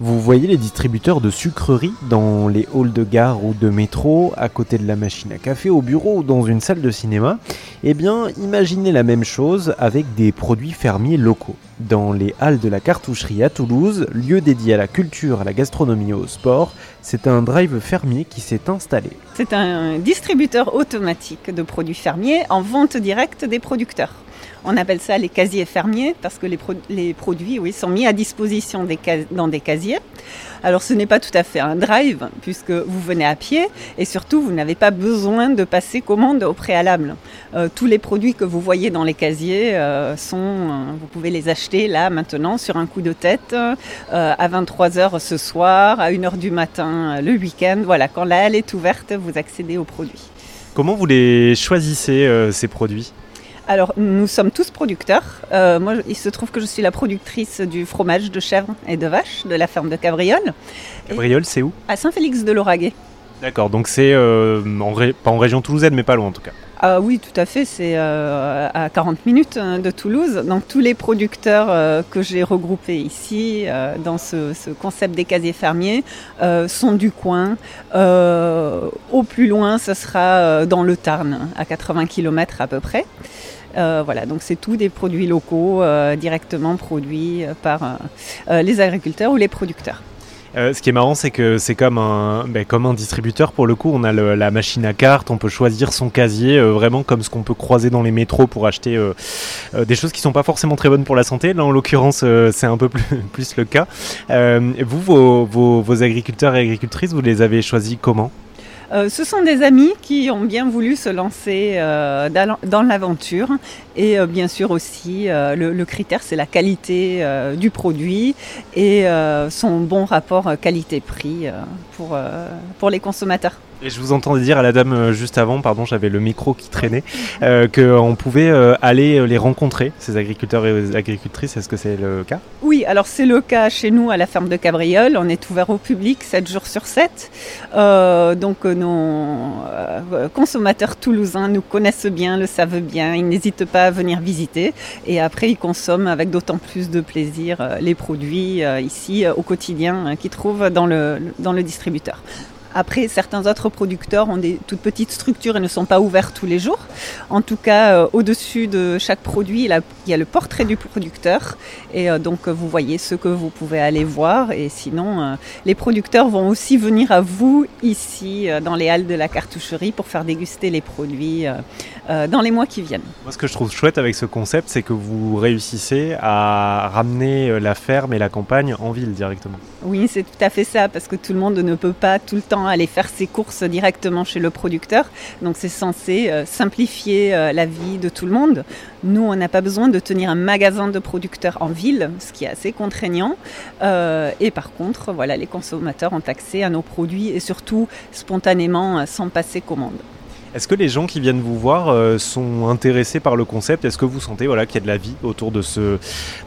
Vous voyez les distributeurs de sucreries dans les halls de gare ou de métro, à côté de la machine à café, au bureau ou dans une salle de cinéma Eh bien, imaginez la même chose avec des produits fermiers locaux. Dans les halles de la cartoucherie à Toulouse, lieu dédié à la culture, à la gastronomie et au sport, c'est un drive fermier qui s'est installé. C'est un distributeur automatique de produits fermiers en vente directe des producteurs. On appelle ça les casiers fermiers parce que les, produits oui, sont mis à disposition dans des casiers. Alors ce n'est pas tout à fait un drive puisque vous venez à pied et surtout vous n'avez pas besoin de passer commande au préalable. Euh, tous les produits que vous voyez dans les casiers euh, sont, euh, vous pouvez les acheter là maintenant sur un coup de tête à 23h ce soir, à 1h du matin le week-end. Voilà, quand la halle est ouverte, vous accédez aux produits. Comment vous les choisissez ces produits? Alors, nous sommes tous producteurs. Euh, moi, il se trouve que je suis la productrice du fromage de chèvre et de vache de la ferme de Cabriole. Cabriole, c'est où? À Saint-Félix de Lauragais. D'accord, donc c'est euh, pas en région toulousaine, mais pas loin en tout cas. Ah oui, tout à fait, c'est euh, à 40 minutes hein, de Toulouse. Donc tous les producteurs que j'ai regroupés ici dans ce, ce, concept des casiers fermiers sont du coin. au plus loin, ce sera dans le Tarn, à 80 km à peu près. Euh, voilà, donc c'est tout des produits locaux euh, directement produits euh, par les agriculteurs ou les producteurs. Ce qui est marrant, c'est que c'est comme un, ben, distributeur pour le coup. On a la machine à carte, on peut choisir son casier, vraiment comme ce qu'on peut croiser dans les métros pour acheter des choses qui sont pas forcément très bonnes pour la santé. Là, en l'occurrence, c'est un peu plus, plus le cas. vous, vos, vos agriculteurs et agricultrices, vous les avez choisis comment? Euh, ce sont des amis qui ont bien voulu se lancer euh, dans l'aventure et euh, bien sûr aussi le, critère c'est la qualité du produit et son bon rapport qualité-prix pour, pour les consommateurs. Je vous entendais dire à la dame euh, juste avant, pardon, j'avais le micro qui traînait, euh, qu'on pouvait euh, aller les rencontrer, ces agriculteurs et agricultrices. Est-ce que c'est le cas? Oui, alors c'est le cas chez nous à la ferme de Cabriole. On est ouvert au public 7 jours sur 7. donc nos consommateurs toulousains nous connaissent bien, le savent bien. Ils n'hésitent pas à venir visiter. Et après, ils consomment avec d'autant plus de plaisir les produits ici au quotidien qu'ils trouvent dans le, dans le distributeur. Après, certains autres producteurs ont des toutes petites structures et ne sont pas ouverts tous les jours. En tout cas, euh, au-dessus de chaque produit, il, y a le portrait du producteur. Et euh, donc, vous voyez ce que vous pouvez aller voir. Et sinon, euh, les producteurs vont aussi venir à vous ici, dans les halles de la cartoucherie, pour faire déguster les produits dans les mois qui viennent. Moi, ce que je trouve chouette avec ce concept, c'est que vous réussissez à ramener la ferme et la campagne en ville directement. Oui, c'est tout à fait ça, parce que tout le monde ne peut pas tout le temps aller faire ses courses directement chez le producteur. Donc c'est censé euh, simplifier euh, la vie de tout le monde. Nous, on n'a pas besoin de tenir un magasin de producteurs en ville, ce qui est assez contraignant. Euh, et par contre, voilà, les consommateurs ont accès à nos produits et surtout spontanément sans passer commande. Est-ce que les gens qui viennent vous voir sont intéressés par le concept? Est-ce que vous sentez voilà, qu'il y a de la vie autour de ce,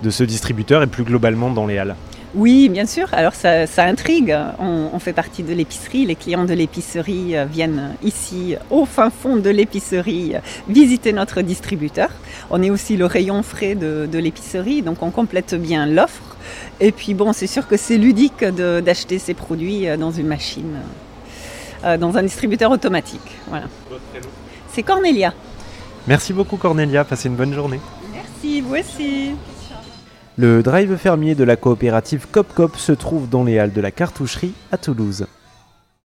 de ce distributeur et plus globalement dans les halles? Oui, bien sûr. Alors ça, intrigue. On, fait partie de l'épicerie. Les clients de l'épicerie euh, viennent ici, au fin fond de l'épicerie, visiter notre distributeur. On est aussi le rayon frais de, l'épicerie, donc on complète bien l'offre. Et puis bon, c'est sûr que c'est ludique d'acheter ces produits euh, dans une machine, euh, dans un distributeur automatique. Voilà. C'est Cornelia. Merci beaucoup Cornelia. Passez une bonne journée. Merci, vous aussi. Le drive fermier de la coopérative CopCop se trouve dans les halles de la cartoucherie à Toulouse.